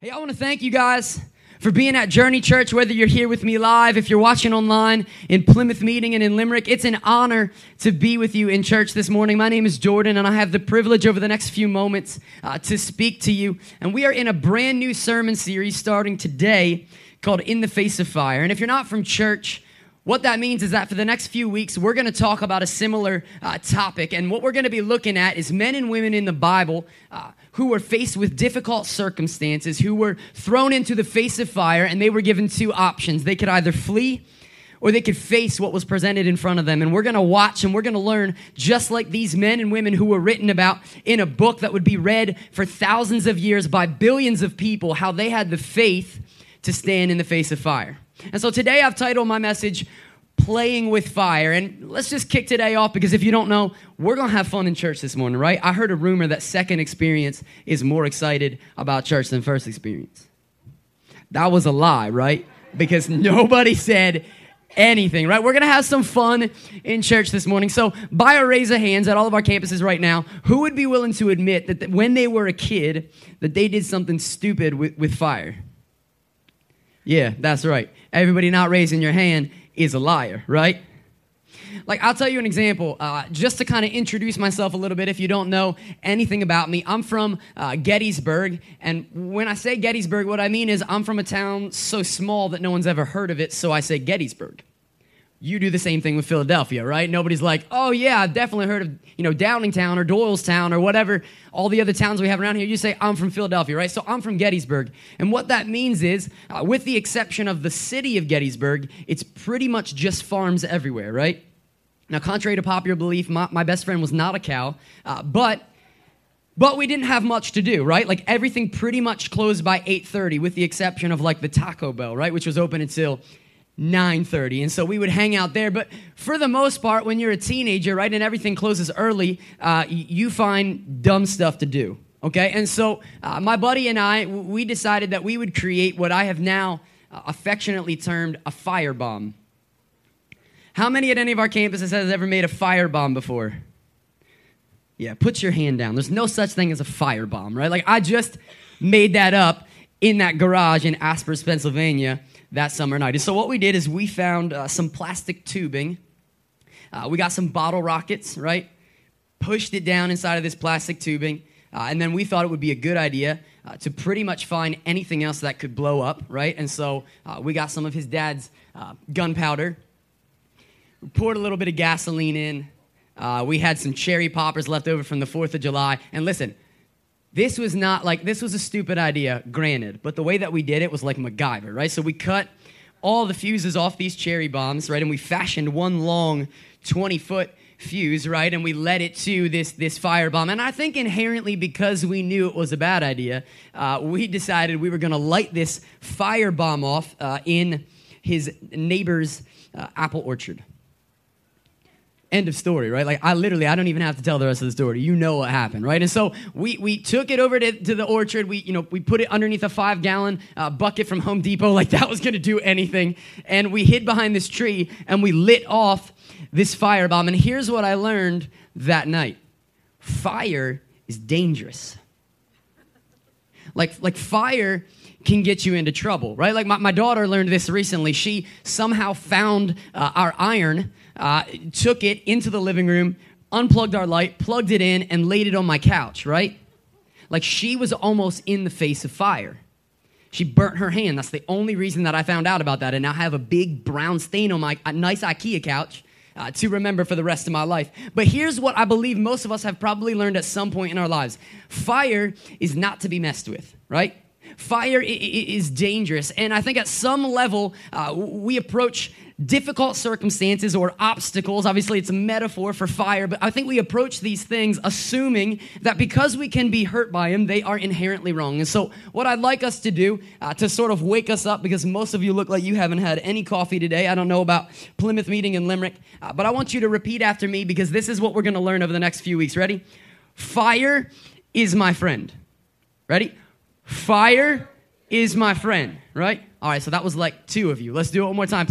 Hey, I want to thank you guys for being at Journey Church, whether you're here with me live, if you're watching online in Plymouth Meeting and in Limerick. It's an honor to be with you in church this morning. My name is Jordan, and I have the privilege over the next few moments uh, to speak to you. And we are in a brand new sermon series starting today called In the Face of Fire. And if you're not from church, what that means is that for the next few weeks, we're going to talk about a similar uh, topic. And what we're going to be looking at is men and women in the Bible uh, who were faced with difficult circumstances, who were thrown into the face of fire, and they were given two options. They could either flee or they could face what was presented in front of them. And we're going to watch and we're going to learn just like these men and women who were written about in a book that would be read for thousands of years by billions of people, how they had the faith to stand in the face of fire. And so today I've titled my message, Playing with Fire. And let's just kick today off because if you don't know, we're going to have fun in church this morning, right? I heard a rumor that second experience is more excited about church than first experience. That was a lie, right? Because nobody said anything, right? We're going to have some fun in church this morning. So, by a raise of hands at all of our campuses right now, who would be willing to admit that when they were a kid that they did something stupid with, with fire? Yeah, that's right. Everybody not raising your hand is a liar, right? Like, I'll tell you an example, uh, just to kind of introduce myself a little bit if you don't know anything about me. I'm from uh, Gettysburg, and when I say Gettysburg, what I mean is I'm from a town so small that no one's ever heard of it, so I say Gettysburg you do the same thing with Philadelphia, right? Nobody's like, oh yeah, I've definitely heard of, you know, Downingtown or Doylestown or whatever, all the other towns we have around here. You say, I'm from Philadelphia, right? So I'm from Gettysburg. And what that means is, uh, with the exception of the city of Gettysburg, it's pretty much just farms everywhere, right? Now, contrary to popular belief, my, my best friend was not a cow, uh, but but we didn't have much to do right like everything pretty much closed by 8.30 with the exception of like the taco bell right which was open until 9.30 and so we would hang out there. But for the most part when you're a teenager right and everything closes early uh, you find dumb stuff to do okay? And so uh, my buddy and i we decided that we would create what i have now uh, affectionately termed a firebomb. How many at any of our campuses has ever made a firebomb before? Yeah put your hand down. There's no such thing as a firebomb right? Like i just made that up in that garage in aspers pennsylvania that summer night. And so what we did is we found uh, some plastic tubing. Uh, we got some bottle rockets, right? Pushed it down inside of this plastic tubing. Uh, and then we thought it would be a good idea uh, to pretty much find anything else that could blow up, right? And so uh, we got some of his dad's uh, gunpowder. We poured a little bit of gasoline in. we had some cherry poppers left over from the 4th of July. And listen, this was not like, this was a stupid idea, granted, but the way that we did it was like MacGyver, right? So we cut all the fuses off these cherry bombs, right? And we fashioned one long 20 foot fuse, right? And we led it to this, this firebomb. And I think inherently because we knew it was a bad idea, uh, we decided we were going to light this firebomb off uh, in his neighbor's uh, apple orchard. End of story, right? Like I literally, I don't even have to tell the rest of the story. You know what happened, right? And so we we took it over to, to the orchard. We you know we put it underneath a five gallon uh, bucket from Home Depot, like that was gonna do anything. And we hid behind this tree and we lit off this firebomb. And here's what I learned that night: fire is dangerous. Like like fire can get you into trouble, right? Like my, my daughter learned this recently. She somehow found uh, our iron uh, took it into the living room, unplugged our light, plugged it in, and laid it on my couch, right? Like she was almost in the face of fire. She burnt her hand. That's the only reason that I found out about that. And now I have a big brown stain on my nice IKEA couch uh, to remember for the rest of my life. But here's what I believe most of us have probably learned at some point in our lives fire is not to be messed with, right? Fire is dangerous. And I think at some level, uh, we approach difficult circumstances or obstacles. Obviously, it's a metaphor for fire, but I think we approach these things assuming that because we can be hurt by them, they are inherently wrong. And so, what I'd like us to do uh, to sort of wake us up, because most of you look like you haven't had any coffee today. I don't know about Plymouth meeting in Limerick, uh, but I want you to repeat after me because this is what we're going to learn over the next few weeks. Ready? Fire is my friend. Ready? Fire is my friend, right? All right, so that was like two of you. Let's do it one more time.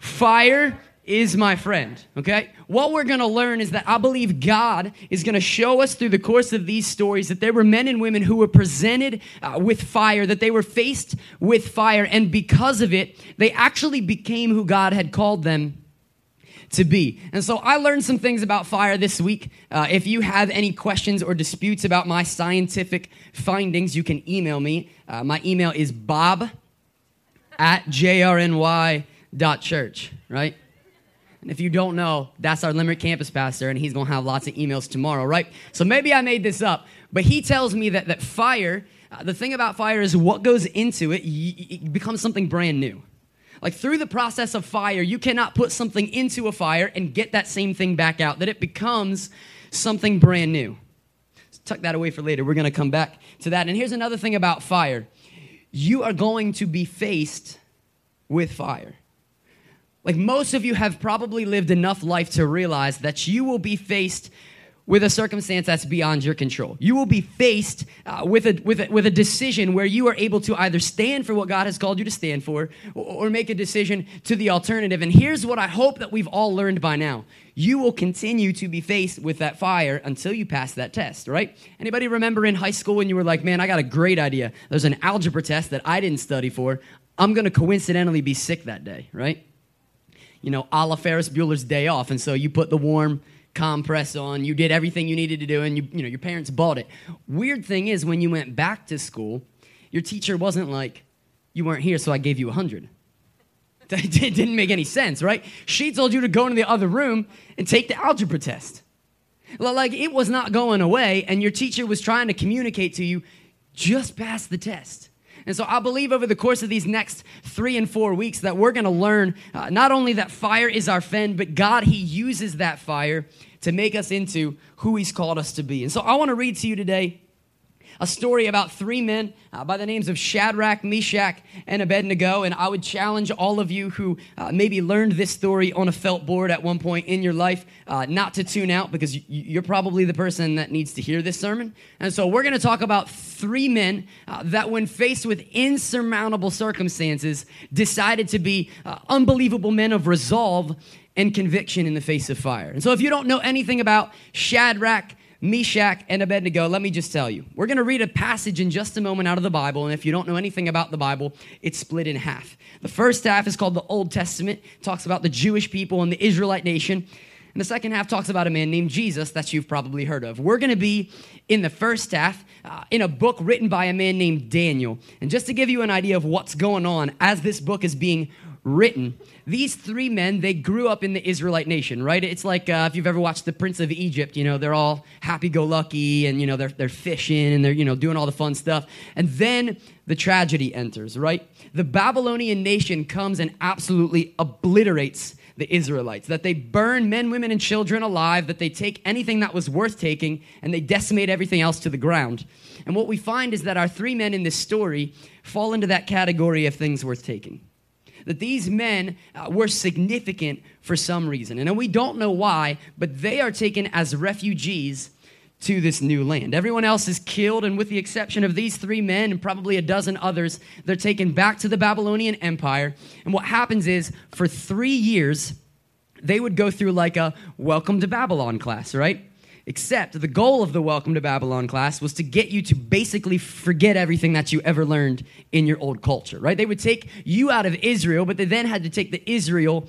Fire is my friend, okay? What we're gonna learn is that I believe God is gonna show us through the course of these stories that there were men and women who were presented uh, with fire, that they were faced with fire, and because of it, they actually became who God had called them to be. And so I learned some things about fire this week. Uh, if you have any questions or disputes about my scientific findings, you can email me. Uh, my email is bob at jrny.church, right? And if you don't know, that's our Limerick campus pastor, and he's going to have lots of emails tomorrow, right? So maybe I made this up, but he tells me that, that fire, uh, the thing about fire is what goes into it, it becomes something brand new. Like through the process of fire, you cannot put something into a fire and get that same thing back out, that it becomes something brand new. Tuck that away for later. We're going to come back to that. And here's another thing about fire you are going to be faced with fire. Like most of you have probably lived enough life to realize that you will be faced with a circumstance that's beyond your control. You will be faced uh, with, a, with, a, with a decision where you are able to either stand for what God has called you to stand for or, or make a decision to the alternative. And here's what I hope that we've all learned by now. You will continue to be faced with that fire until you pass that test, right? Anybody remember in high school when you were like, man, I got a great idea. There's an algebra test that I didn't study for. I'm going to coincidentally be sick that day, right? you know, a la Ferris Bueller's Day Off. And so you put the warm compress on, you did everything you needed to do, and you, you know, your parents bought it. Weird thing is, when you went back to school, your teacher wasn't like, you weren't here, so I gave you a 100. It didn't make any sense, right? She told you to go into the other room and take the algebra test. Like it was not going away, and your teacher was trying to communicate to you, just pass the test. And so I believe over the course of these next three and four weeks that we're going to learn uh, not only that fire is our friend, but God, He uses that fire to make us into who He's called us to be. And so I want to read to you today a story about three men uh, by the names of Shadrach, Meshach, and Abednego. And I would challenge all of you who uh, maybe learned this story on a felt board at one point in your life uh, not to tune out because you're probably the person that needs to hear this sermon. And so we're going to talk about three men uh, that, when faced with insurmountable circumstances, decided to be uh, unbelievable men of resolve and conviction in the face of fire. And so if you don't know anything about Shadrach, Meshach, and Abednego, let me just tell you. We're going to read a passage in just a moment out of the Bible, and if you don't know anything about the Bible, it's split in half. The first half is called the Old Testament, talks about the Jewish people and the Israelite nation. And the second half talks about a man named Jesus that you've probably heard of. We're going to be in the first half uh, in a book written by a man named Daniel. And just to give you an idea of what's going on as this book is being written, these three men, they grew up in the Israelite nation, right? It's like uh, if you've ever watched The Prince of Egypt, you know, they're all happy go lucky and, you know, they're, they're fishing and they're, you know, doing all the fun stuff. And then the tragedy enters, right? The Babylonian nation comes and absolutely obliterates the Israelites, that they burn men, women, and children alive, that they take anything that was worth taking, and they decimate everything else to the ground. And what we find is that our three men in this story fall into that category of things worth taking that these men uh, were significant for some reason. And we don't know why, but they are taken as refugees to this new land. Everyone else is killed, and with the exception of these three men and probably a dozen others, they're taken back to the Babylonian Empire. And what happens is, for three years, they would go through like a welcome to Babylon class, right? Except the goal of the Welcome to Babylon class was to get you to basically forget everything that you ever learned in your old culture, right? They would take you out of Israel, but they then had to take the Israel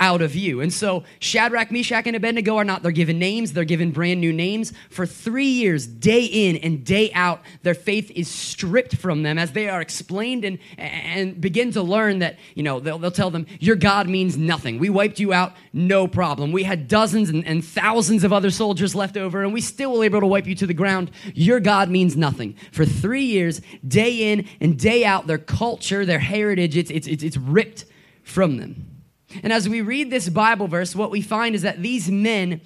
out of you. And so Shadrach, Meshach, and Abednego are not, they're given names, they're given brand new names. For three years, day in and day out, their faith is stripped from them as they are explained and, and begin to learn that, you know, they'll, they'll tell them, Your God means nothing. We wiped you out, no problem. We had dozens and, and thousands of other soldiers left over, and we still were able to wipe you to the ground. Your God means nothing. For three years, day in and day out, their culture, their heritage, it's, it's, it's, it's ripped from them. And as we read this Bible verse, what we find is that these men,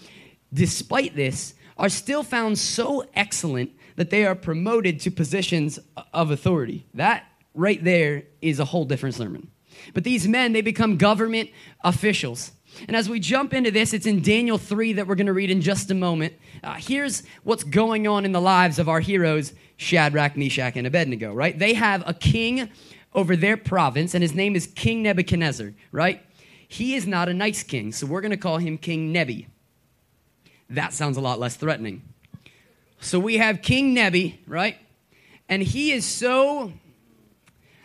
despite this, are still found so excellent that they are promoted to positions of authority. That right there is a whole different sermon. But these men, they become government officials. And as we jump into this, it's in Daniel 3 that we're going to read in just a moment. Uh, here's what's going on in the lives of our heroes, Shadrach, Meshach, and Abednego, right? They have a king over their province, and his name is King Nebuchadnezzar, right? He is not a nice king, so we're going to call him King Nebi. That sounds a lot less threatening. So we have King Nebi, right? And he is so,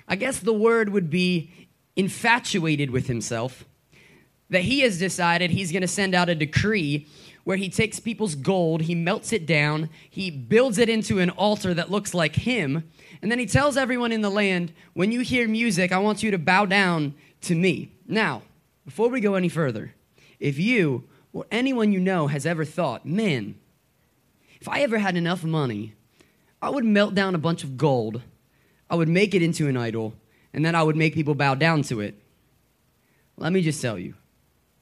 I guess the word would be infatuated with himself that he has decided he's going to send out a decree where he takes people's gold, he melts it down, he builds it into an altar that looks like him, and then he tells everyone in the land, when you hear music, I want you to bow down to me. Now, before we go any further, if you or anyone you know has ever thought, man, if I ever had enough money, I would melt down a bunch of gold, I would make it into an idol, and then I would make people bow down to it. Let me just tell you,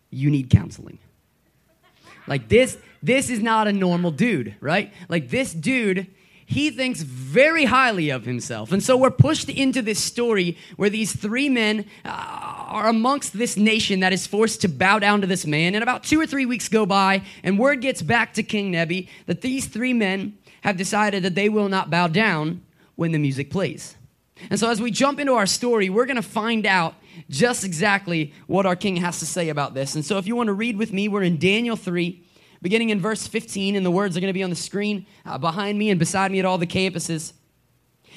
you need counseling. Like this, this is not a normal dude, right? Like this dude, he thinks very highly of himself. And so we're pushed into this story where these three men uh, are amongst this nation that is forced to bow down to this man. And about two or three weeks go by, and word gets back to King Nebi that these three men have decided that they will not bow down when the music plays. And so as we jump into our story, we're going to find out just exactly what our king has to say about this. And so if you want to read with me, we're in Daniel 3, beginning in verse 15, and the words are going to be on the screen uh, behind me and beside me at all the campuses.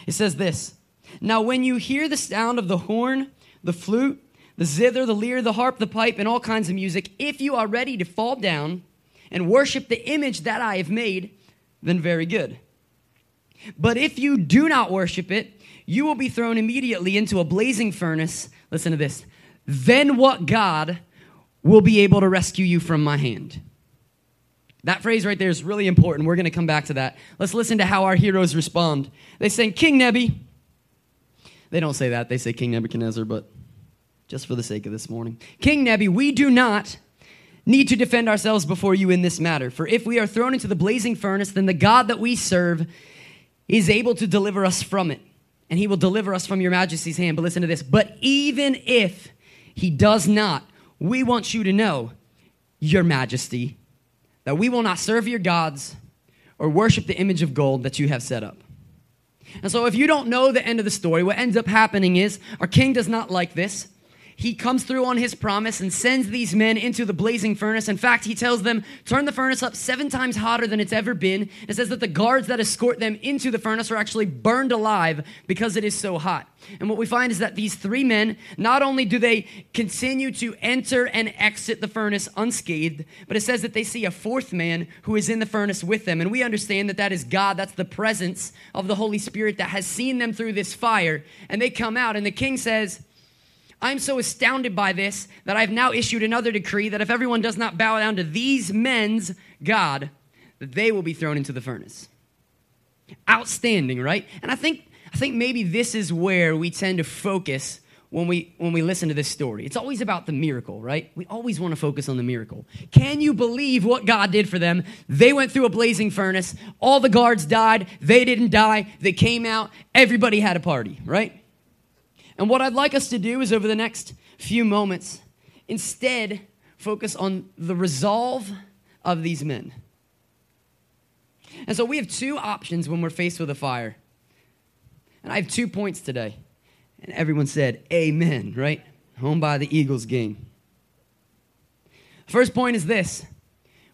It says this Now, when you hear the sound of the horn, the flute, the zither, the lyre, the harp, the pipe, and all kinds of music, if you are ready to fall down and worship the image that I have made, then very good. But if you do not worship it, you will be thrown immediately into a blazing furnace. Listen to this. Then what God will be able to rescue you from my hand? That phrase right there is really important. We're going to come back to that. Let's listen to how our heroes respond. They say, King Nebi. They don't say that. They say King Nebuchadnezzar, but just for the sake of this morning. King Nebi, we do not need to defend ourselves before you in this matter. For if we are thrown into the blazing furnace, then the God that we serve is able to deliver us from it and he will deliver us from your majesty's hand. But listen to this. But even if he does not, we want you to know, your majesty, that we will not serve your gods or worship the image of gold that you have set up. And so, if you don't know the end of the story, what ends up happening is our king does not like this he comes through on his promise and sends these men into the blazing furnace. In fact, he tells them, turn the furnace up seven times hotter than it's ever been. It says that the guards that escort them into the furnace are actually burned alive because it is so hot. And what we find is that these three men, not only do they continue to enter and exit the furnace unscathed, but it says that they see a fourth man who is in the furnace with them. And we understand that that is God. That's the presence of the Holy Spirit that has seen them through this fire. And they come out, and the king says, I'm so astounded by this that I've now issued another decree that if everyone does not bow down to these men's God, that they will be thrown into the furnace. Outstanding, right? And I think I think maybe this is where we tend to focus when we when we listen to this story. It's always about the miracle, right? We always want to focus on the miracle. Can you believe what God did for them? They went through a blazing furnace. All the guards died. They didn't die. They came out. Everybody had a party, right? And what I'd like us to do is over the next few moments, instead, focus on the resolve of these men. And so we have two options when we're faced with a fire. And I have two points today. And everyone said, Amen, right? Home by the Eagles game. First point is this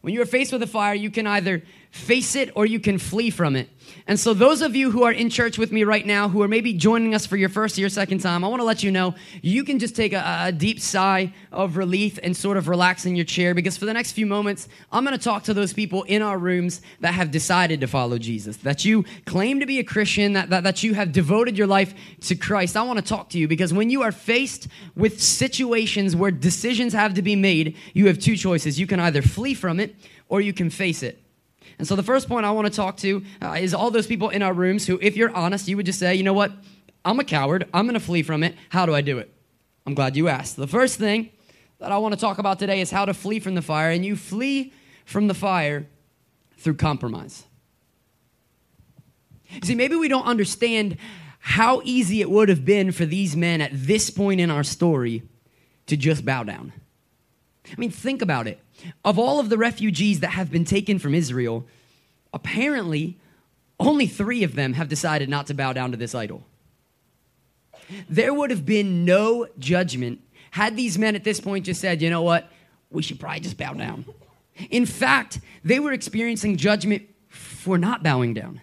when you are faced with a fire, you can either face it or you can flee from it. And so, those of you who are in church with me right now, who are maybe joining us for your first or your second time, I want to let you know you can just take a, a, deep sigh of relief and sort of relax in your chair because for the next few moments, I'm going to talk to those people in our rooms that have decided to follow Jesus, that you claim to be a Christian, that, that, that you have devoted your life to Christ. I want to talk to you because when you are faced with situations where decisions have to be made, you have two choices. You can either flee from it or you can face it. And so the first point I want to talk to uh, is all those people in our rooms who, if you're honest, you would just say, you know what? I'm a coward. I'm going to flee from it. How do I do it? I'm glad you asked. The first thing that I want to talk about today is how to flee from the fire. And you flee from the fire through compromise. See, maybe we don't understand how easy it would have been for these men at this point in our story to just bow down. I mean, think about it. Of all of the refugees that have been taken from Israel, apparently only three of them have decided not to bow down to this idol. There would have been no judgment had these men at this point just said, you know what, we should probably just bow down. In fact, they were experiencing judgment for not bowing down.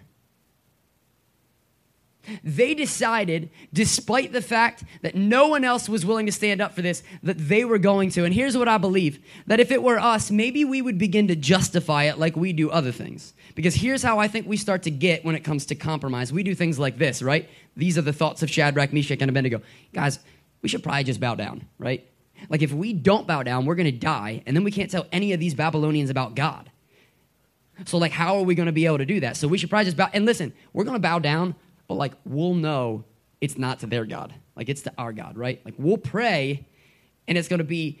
They decided, despite the fact that no one else was willing to stand up for this, that they were going to. And here's what I believe that if it were us, maybe we would begin to justify it like we do other things. Because here's how I think we start to get when it comes to compromise. We do things like this, right? These are the thoughts of Shadrach, Meshach, and Abednego. Guys, we should probably just bow down, right? Like if we don't bow down, we're going to die, and then we can't tell any of these Babylonians about God. So, like, how are we going to be able to do that? So, we should probably just bow. And listen, we're going to bow down, but like, we'll know it's not to their God. Like, it's to our God, right? Like, we'll pray, and it's going to be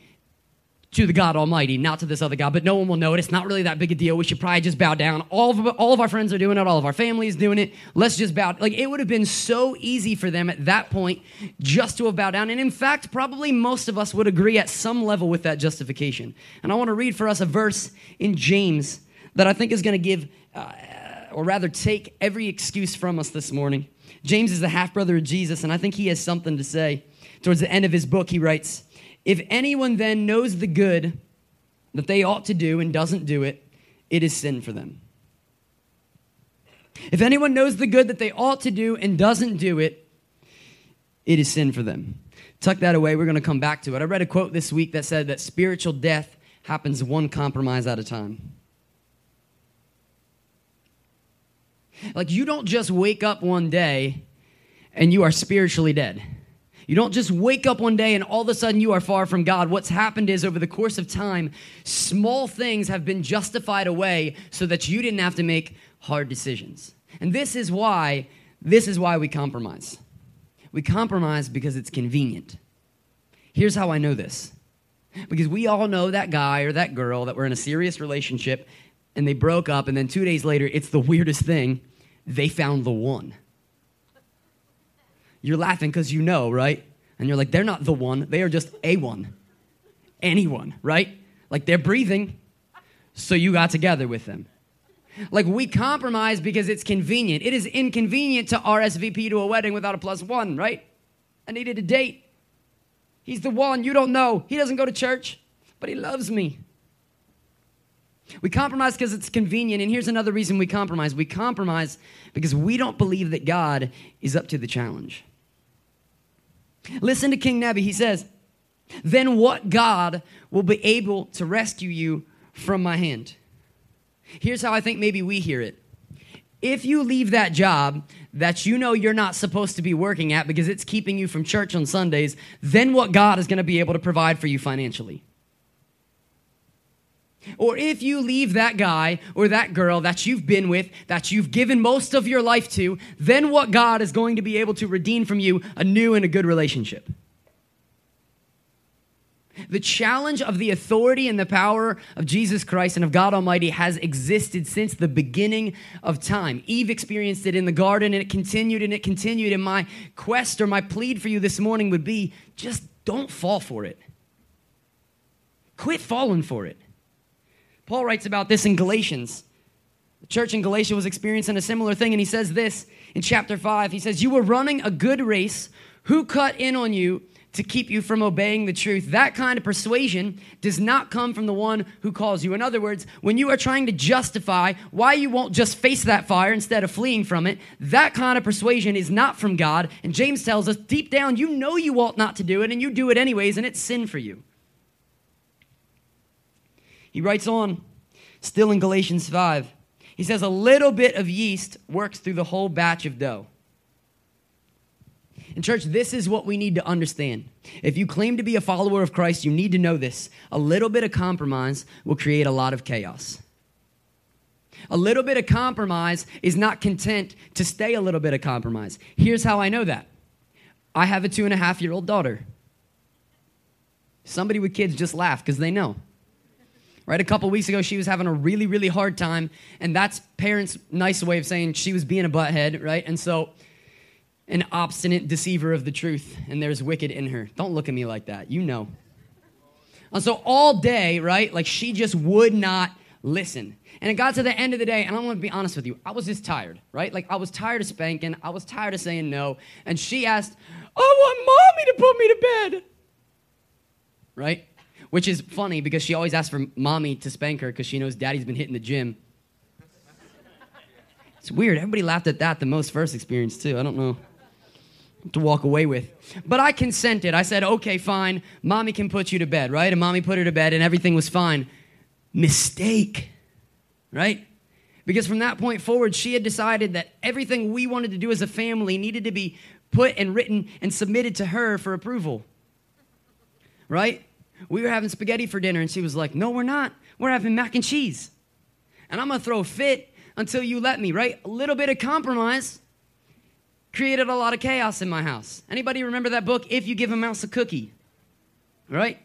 to the God Almighty, not to this other God, but no one will know it. It's not really that big a deal. We should probably just bow down. All of, all of our friends are doing it, all of our family is doing it. Let's just bow. Like, it would have been so easy for them at that point just to have bowed down. And in fact, probably most of us would agree at some level with that justification. And I want to read for us a verse in James that I think is going to give, uh, or rather, take every excuse from us this morning. James is the half brother of Jesus, and I think he has something to say. Towards the end of his book, he writes, if anyone then knows the good that they ought to do and doesn't do it, it is sin for them. If anyone knows the good that they ought to do and doesn't do it, it is sin for them. Tuck that away. We're going to come back to it. I read a quote this week that said that spiritual death happens one compromise at a time. Like, you don't just wake up one day and you are spiritually dead. You don't just wake up one day and all of a sudden you are far from God. What's happened is over the course of time, small things have been justified away so that you didn't have to make hard decisions. And this is why this is why we compromise. We compromise because it's convenient. Here's how I know this. Because we all know that guy or that girl that were in a serious relationship and they broke up and then 2 days later it's the weirdest thing, they found the one. You're laughing because you know, right? And you're like, they're not the one, they are just a one. Anyone, right? Like they're breathing, so you got together with them. Like we compromise because it's convenient. It is inconvenient to RSVP to a wedding without a plus one, right? I needed a date. He's the one you don't know. He doesn't go to church, but he loves me. We compromise because it's convenient. And here's another reason we compromise we compromise because we don't believe that God is up to the challenge. Listen to King Nebi. He says, Then what God will be able to rescue you from my hand? Here's how I think maybe we hear it. If you leave that job that you know you're not supposed to be working at because it's keeping you from church on Sundays, then what God is going to be able to provide for you financially? Or if you leave that guy or that girl that you've been with, that you've given most of your life to, then what God is going to be able to redeem from you a new and a good relationship. The challenge of the authority and the power of Jesus Christ and of God Almighty has existed since the beginning of time. Eve experienced it in the garden and it continued and it continued. And my quest or my plead for you this morning would be just don't fall for it. Quit falling for it. Paul writes about this in Galatians. The church in Galatia was experiencing a similar thing, and he says this in chapter 5. He says, You were running a good race. Who cut in on you to keep you from obeying the truth? That kind of persuasion does not come from the one who calls you. In other words, when you are trying to justify why you won't just face that fire instead of fleeing from it, that kind of persuasion is not from God. And James tells us deep down, you know you ought not to do it, and you do it anyways, and it's sin for you. He writes on, still in Galatians 5. He says, A little bit of yeast works through the whole batch of dough. In church, this is what we need to understand. If you claim to be a follower of Christ, you need to know this. A little bit of compromise will create a lot of chaos. A little bit of compromise is not content to stay a little bit of compromise. Here's how I know that I have a two and a half year old daughter. Somebody with kids just laugh because they know right? A couple weeks ago, she was having a really, really hard time, and that's parents' nice way of saying she was being a butthead, right? And so, an obstinate deceiver of the truth, and there's wicked in her. Don't look at me like that. You know. And so, all day, right, like she just would not listen. And it got to the end of the day, and I'm gonna be honest with you, I was just tired, right? Like, I was tired of spanking, I was tired of saying no, and she asked, I want mommy to put me to bed. right? Which is funny because she always asks for mommy to spank her because she knows daddy's been hitting the gym. It's weird. Everybody laughed at that the most first experience, too. I don't know to walk away with. But I consented. I said, okay, fine. Mommy can put you to bed, right? And mommy put her to bed and everything was fine. Mistake, right? Because from that point forward, she had decided that everything we wanted to do as a family needed to be put and written and submitted to her for approval. Right? We were having spaghetti for dinner, and she was like, No, we're not. We're having mac and cheese. And I'm gonna throw a fit until you let me, right? A little bit of compromise created a lot of chaos in my house. Anybody remember that book, If You Give a Mouse a Cookie? Right?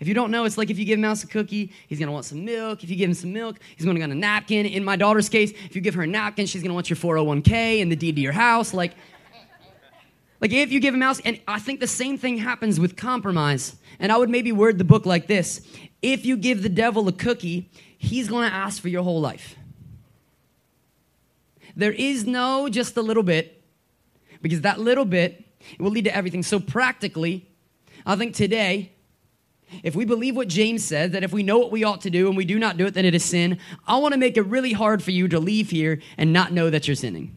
If you don't know, it's like if you give a mouse a cookie, he's gonna want some milk. If you give him some milk, he's gonna want a napkin. In my daughter's case, if you give her a napkin, she's gonna want your 401k and the deed to your house. Like, like if you give a mouse, and I think the same thing happens with compromise. And I would maybe word the book like this If you give the devil a cookie, he's gonna ask for your whole life. There is no just a little bit, because that little bit will lead to everything. So, practically, I think today, if we believe what James said, that if we know what we ought to do and we do not do it, then it is sin, I want to make it really hard for you to leave here and not know that you're sinning.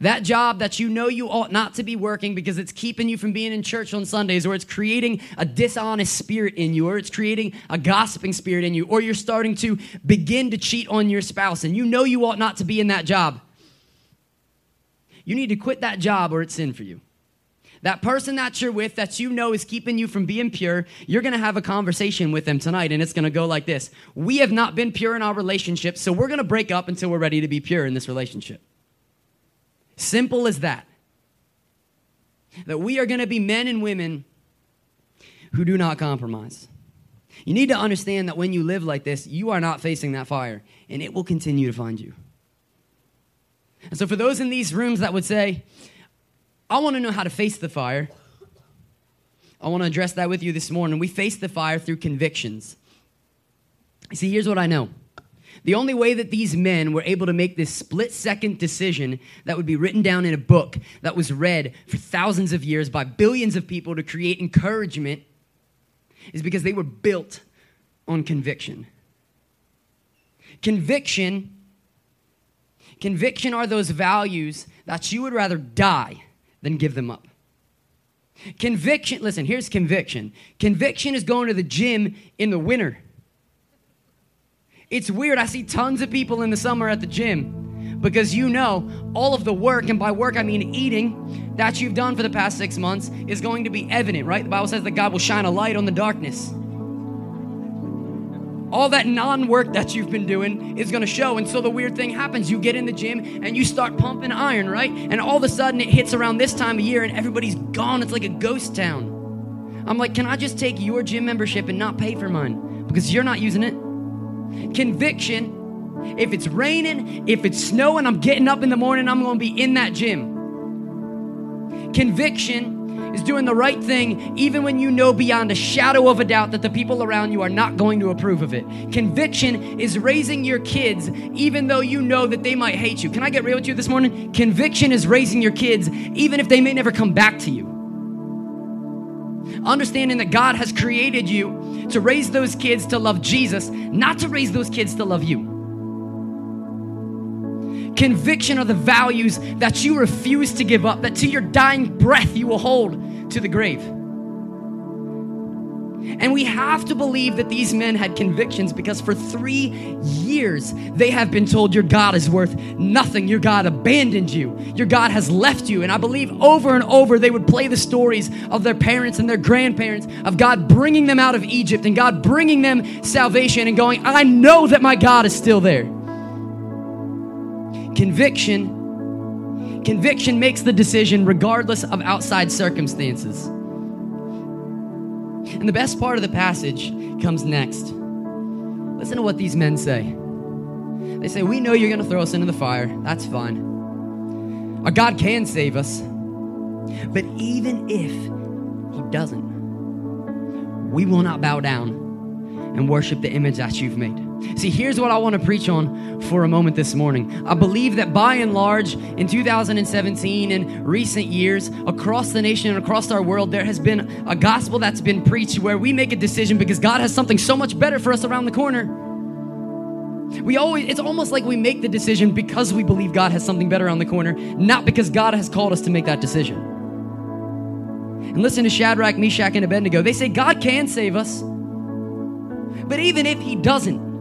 That job that you know you ought not to be working because it's keeping you from being in church on Sundays, or it's creating a dishonest spirit in you, or it's creating a gossiping spirit in you, or you're starting to begin to cheat on your spouse and you know you ought not to be in that job. You need to quit that job or it's sin for you. That person that you're with that you know is keeping you from being pure, you're gonna have a conversation with them tonight, and it's gonna go like this We have not been pure in our relationship, so we're gonna break up until we're ready to be pure in this relationship. Simple as that. That we are gonna be men and women who do not compromise. You need to understand that when you live like this, you are not facing that fire, and it will continue to find you. And so, for those in these rooms that would say, I want to know how to face the fire. I want to address that with you this morning. We face the fire through convictions. See, here's what I know. The only way that these men were able to make this split second decision that would be written down in a book that was read for thousands of years by billions of people to create encouragement is because they were built on conviction. Conviction conviction are those values that you would rather die than give them up. Conviction, listen, here's conviction. Conviction is going to the gym in the winter. It's weird. I see tons of people in the summer at the gym because you know all of the work, and by work I mean eating, that you've done for the past six months is going to be evident, right? The Bible says that God will shine a light on the darkness all that non work that you've been doing is gonna show. And so the weird thing happens you get in the gym and you start pumping iron, right? And all of a sudden it hits around this time of year and everybody's gone. It's like a ghost town. I'm like, can I just take your gym membership and not pay for mine? Because you're not using it. Conviction, if it's raining, if it's snowing, I'm getting up in the morning, I'm gonna be in that gym. Conviction, is doing the right thing, even when you know beyond a shadow of a doubt that the people around you are not going to approve of it. Conviction is raising your kids, even though you know that they might hate you. Can I get real with you this morning? Conviction is raising your kids, even if they may never come back to you. Understanding that God has created you to raise those kids to love Jesus, not to raise those kids to love you. Conviction are the values that you refuse to give up, that to your dying breath you will hold to the grave. And we have to believe that these men had convictions because for three years they have been told your God is worth nothing. Your God abandoned you. Your God has left you. And I believe over and over they would play the stories of their parents and their grandparents of God bringing them out of Egypt and God bringing them salvation and going, I know that my God is still there. Conviction, conviction makes the decision regardless of outside circumstances. And the best part of the passage comes next. Listen to what these men say. They say, We know you're going to throw us into the fire. That's fine. Our God can save us. But even if He doesn't, we will not bow down and worship the image that you've made. See, here's what I want to preach on for a moment this morning. I believe that by and large, in 2017 and recent years, across the nation and across our world, there has been a gospel that's been preached where we make a decision because God has something so much better for us around the corner. We always, it's almost like we make the decision because we believe God has something better around the corner, not because God has called us to make that decision. And listen to Shadrach, Meshach, and Abednego. They say God can save us. But even if He doesn't,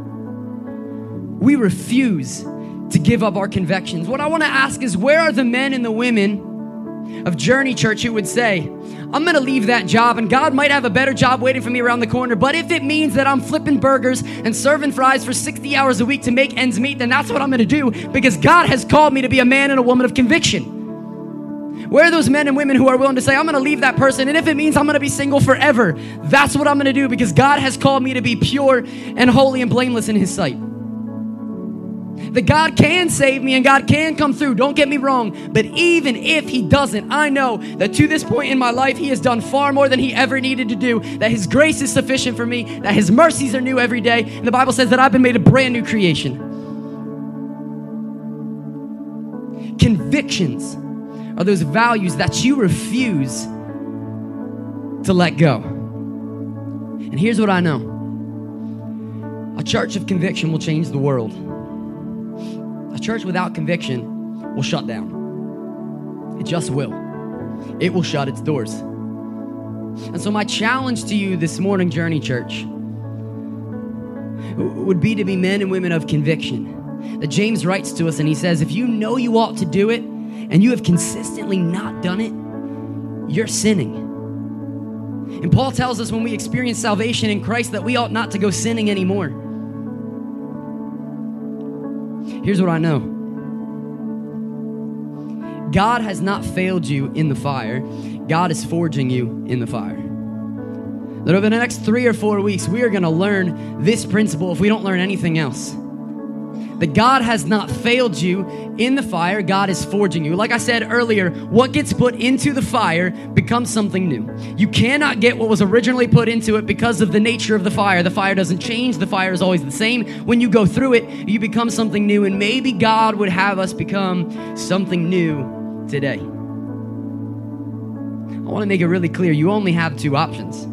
we refuse to give up our convictions. What I want to ask is where are the men and the women of Journey Church who would say, I'm going to leave that job and God might have a better job waiting for me around the corner, but if it means that I'm flipping burgers and serving fries for 60 hours a week to make ends meet, then that's what I'm going to do because God has called me to be a man and a woman of conviction. Where are those men and women who are willing to say, I'm going to leave that person, and if it means I'm going to be single forever, that's what I'm going to do because God has called me to be pure and holy and blameless in His sight? That God can save me and God can come through. Don't get me wrong. But even if He doesn't, I know that to this point in my life, He has done far more than He ever needed to do. That His grace is sufficient for me, that His mercies are new every day. And the Bible says that I've been made a brand new creation. Convictions are those values that you refuse to let go. And here's what I know a church of conviction will change the world. A church without conviction will shut down. It just will. It will shut its doors. And so, my challenge to you this morning, Journey Church, would be to be men and women of conviction. That James writes to us and he says, If you know you ought to do it and you have consistently not done it, you're sinning. And Paul tells us when we experience salvation in Christ that we ought not to go sinning anymore. Here's what I know. God has not failed you in the fire, God is forging you in the fire. That over the next three or four weeks, we are going to learn this principle if we don't learn anything else that God has not failed you in the fire, God is forging you. Like I said earlier, what gets put into the fire becomes something new. You cannot get what was originally put into it because of the nature of the fire. The fire doesn't change, the fire is always the same. When you go through it, you become something new, and maybe God would have us become something new today. I want to make it really clear you only have two options.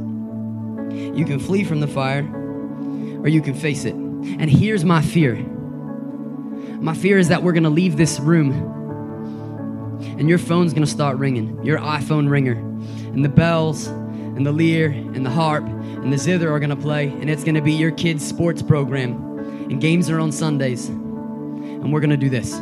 You can flee from the fire, or you can face it. And here's my fear my fear is that we're going to leave this room. And your phone's going to start ringing, your iPhone ringer, and the bells and the lyre and the harp and the zither are going to play, and it's going to be your kid's sports program, and games are on Sundays, and we're going to do this.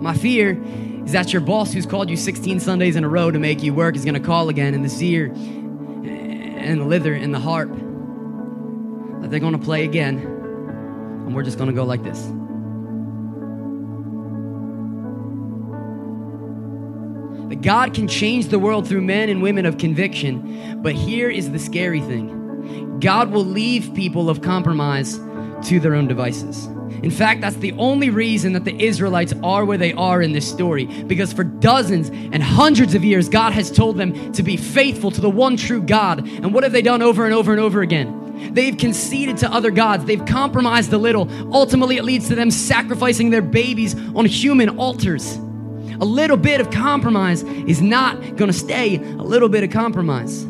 My fear is that your boss, who's called you 16 Sundays in a row to make you work, is going to call again, and the seer and the lither and the harp they're going to play again, and we're just going to go like this. That God can change the world through men and women of conviction, but here is the scary thing God will leave people of compromise to their own devices. In fact, that's the only reason that the Israelites are where they are in this story. Because for dozens and hundreds of years, God has told them to be faithful to the one true God. And what have they done over and over and over again? They've conceded to other gods. They've compromised a little. Ultimately, it leads to them sacrificing their babies on human altars. A little bit of compromise is not going to stay a little bit of compromise.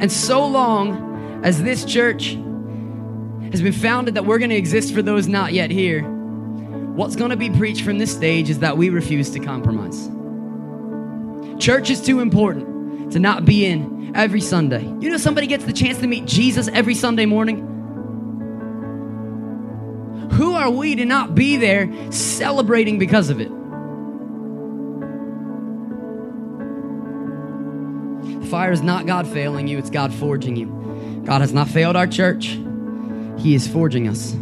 And so long as this church has been founded that we're going to exist for those not yet here, what's going to be preached from this stage is that we refuse to compromise. Church is too important to not be in every Sunday. You know, somebody gets the chance to meet Jesus every Sunday morning. Who are we to not be there celebrating because of it? Fire is not God failing you, it's God forging you. God has not failed our church, He is forging us.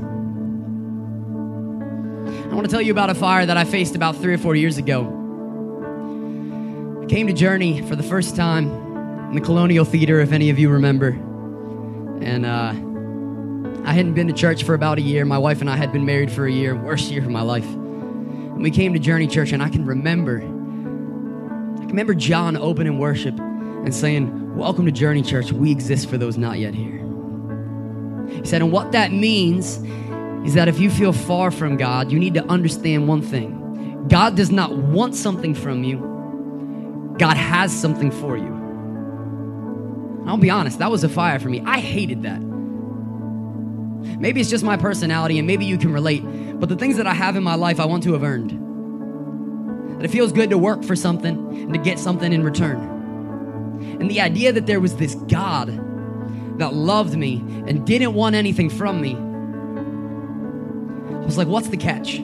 I want to tell you about a fire that I faced about three or four years ago. I came to Journey for the first time in the Colonial Theater, if any of you remember. And uh, I hadn't been to church for about a year. My wife and I had been married for a year, worst year of my life. And we came to Journey Church, and I can remember, I can remember John opening worship and saying, Welcome to Journey Church. We exist for those not yet here. He said, and what that means is that if you feel far from God, you need to understand one thing God does not want something from you, God has something for you. I'll be honest, that was a fire for me. I hated that. Maybe it's just my personality, and maybe you can relate, but the things that I have in my life, I want to have earned. That it feels good to work for something and to get something in return. And the idea that there was this God that loved me and didn't want anything from me, I was like, what's the catch?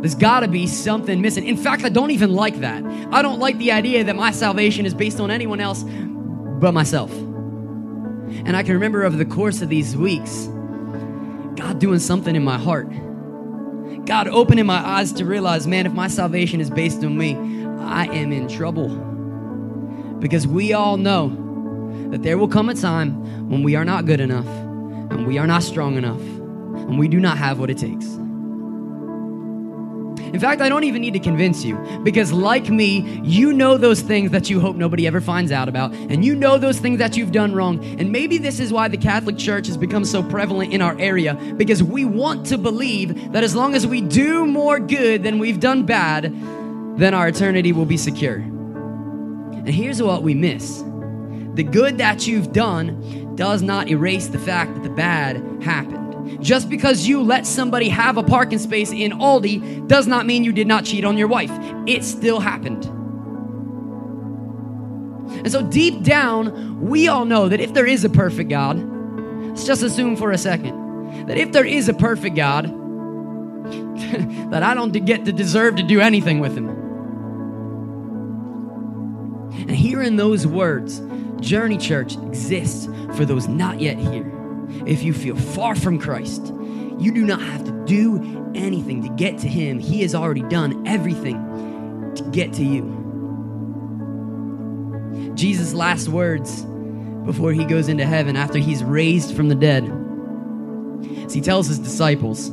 There's got to be something missing. In fact, I don't even like that. I don't like the idea that my salvation is based on anyone else but myself. And I can remember over the course of these weeks, God doing something in my heart. God opening my eyes to realize, man, if my salvation is based on me, I am in trouble. Because we all know that there will come a time when we are not good enough, and we are not strong enough, and we do not have what it takes. In fact, I don't even need to convince you because, like me, you know those things that you hope nobody ever finds out about, and you know those things that you've done wrong. And maybe this is why the Catholic Church has become so prevalent in our area because we want to believe that as long as we do more good than we've done bad, then our eternity will be secure. And here's what we miss the good that you've done does not erase the fact that the bad happened. Just because you let somebody have a parking space in Aldi does not mean you did not cheat on your wife. It still happened. And so, deep down, we all know that if there is a perfect God, let's just assume for a second that if there is a perfect God, that I don't get to deserve to do anything with Him. And hearing those words, Journey Church exists for those not yet here. If you feel far from Christ, you do not have to do anything to get to Him. He has already done everything to get to you. Jesus' last words before he goes into heaven after he's raised from the dead. So he tells his disciples,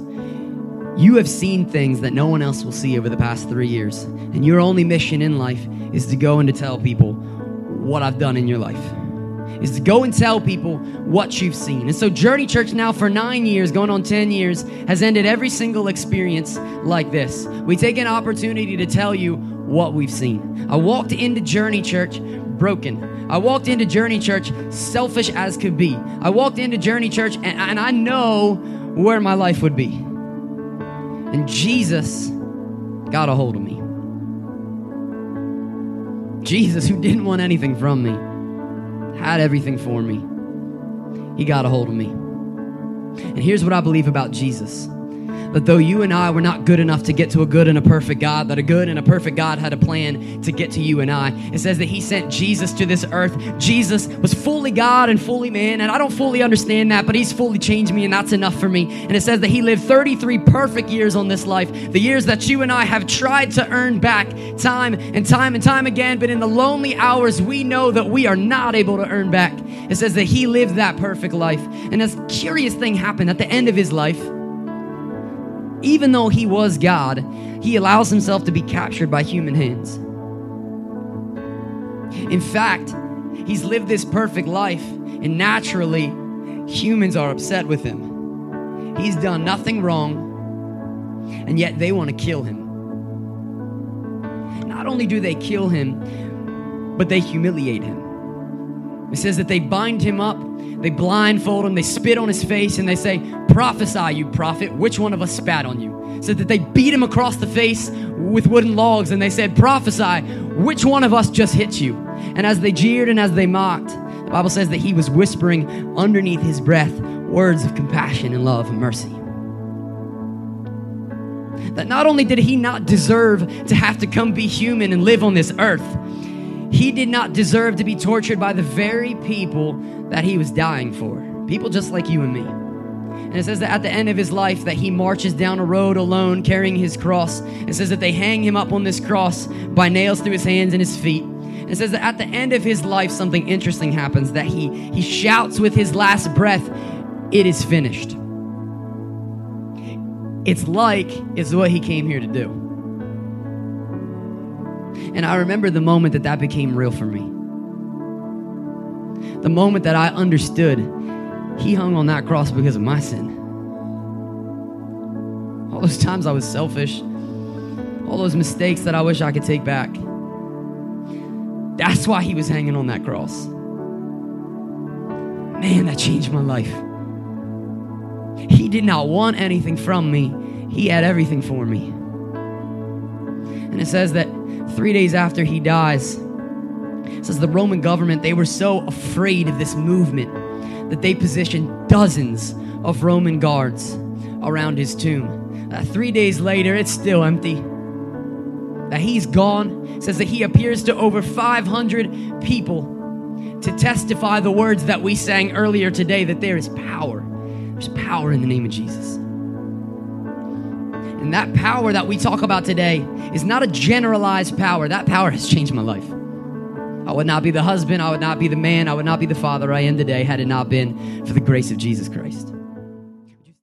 You have seen things that no one else will see over the past three years. And your only mission in life is to go and to tell people what I've done in your life is to go and tell people what you've seen. And so, Journey Church now for nine years, going on 10 years, has ended every single experience like this. We take an opportunity to tell you what we've seen. I walked into Journey Church broken. I walked into Journey Church selfish as could be. I walked into Journey Church and, and I know where my life would be. And Jesus got a hold of me. Jesus, who didn't want anything from me had everything for me. He got a hold of me. And here's what I believe about Jesus that though you and I were not good enough to get to a good and a perfect God, that a good and a perfect God had a plan to get to you and I. It says that He sent Jesus to this earth. Jesus was fully God and fully man, and I don't fully understand that, but He's fully changed me, and that's enough for me. And it says that He lived 33 perfect years on this life, the years that you and I have tried to earn back time and time and time again, but in the lonely hours, we know that we are not able to earn back. It says that He lived that perfect life. And a curious thing happened at the end of His life even though he was God, he allows himself to be captured by human hands. In fact, he's lived this perfect life, and naturally, humans are upset with him. He's done nothing wrong, and yet they want to kill him. Not only do they kill him, but they humiliate him. It says that they bind him up, they blindfold him, they spit on his face, and they say, Prophesy, you prophet, which one of us spat on you? It said that they beat him across the face with wooden logs, and they said, Prophesy, which one of us just hit you? And as they jeered and as they mocked, the Bible says that he was whispering underneath his breath words of compassion and love and mercy. That not only did he not deserve to have to come be human and live on this earth, he did not deserve to be tortured by the very people that he was dying for. People just like you and me. And it says that at the end of his life that he marches down a road alone carrying his cross. It says that they hang him up on this cross by nails through his hands and his feet. It says that at the end of his life something interesting happens that he he shouts with his last breath, "It is finished." It's like it's what he came here to do. And I remember the moment that that became real for me. The moment that I understood he hung on that cross because of my sin. All those times I was selfish, all those mistakes that I wish I could take back. That's why he was hanging on that cross. Man, that changed my life. He did not want anything from me, He had everything for me. And it says that three days after he dies, says the Roman government, they were so afraid of this movement that they positioned dozens of Roman guards around his tomb. Uh, three days later, it's still empty. That he's gone. Says that he appears to over 500 people to testify the words that we sang earlier today that there is power. There's power in the name of Jesus. And that power that we talk about today is not a generalized power. That power has changed my life. I would not be the husband, I would not be the man, I would not be the father I am today had it not been for the grace of Jesus Christ.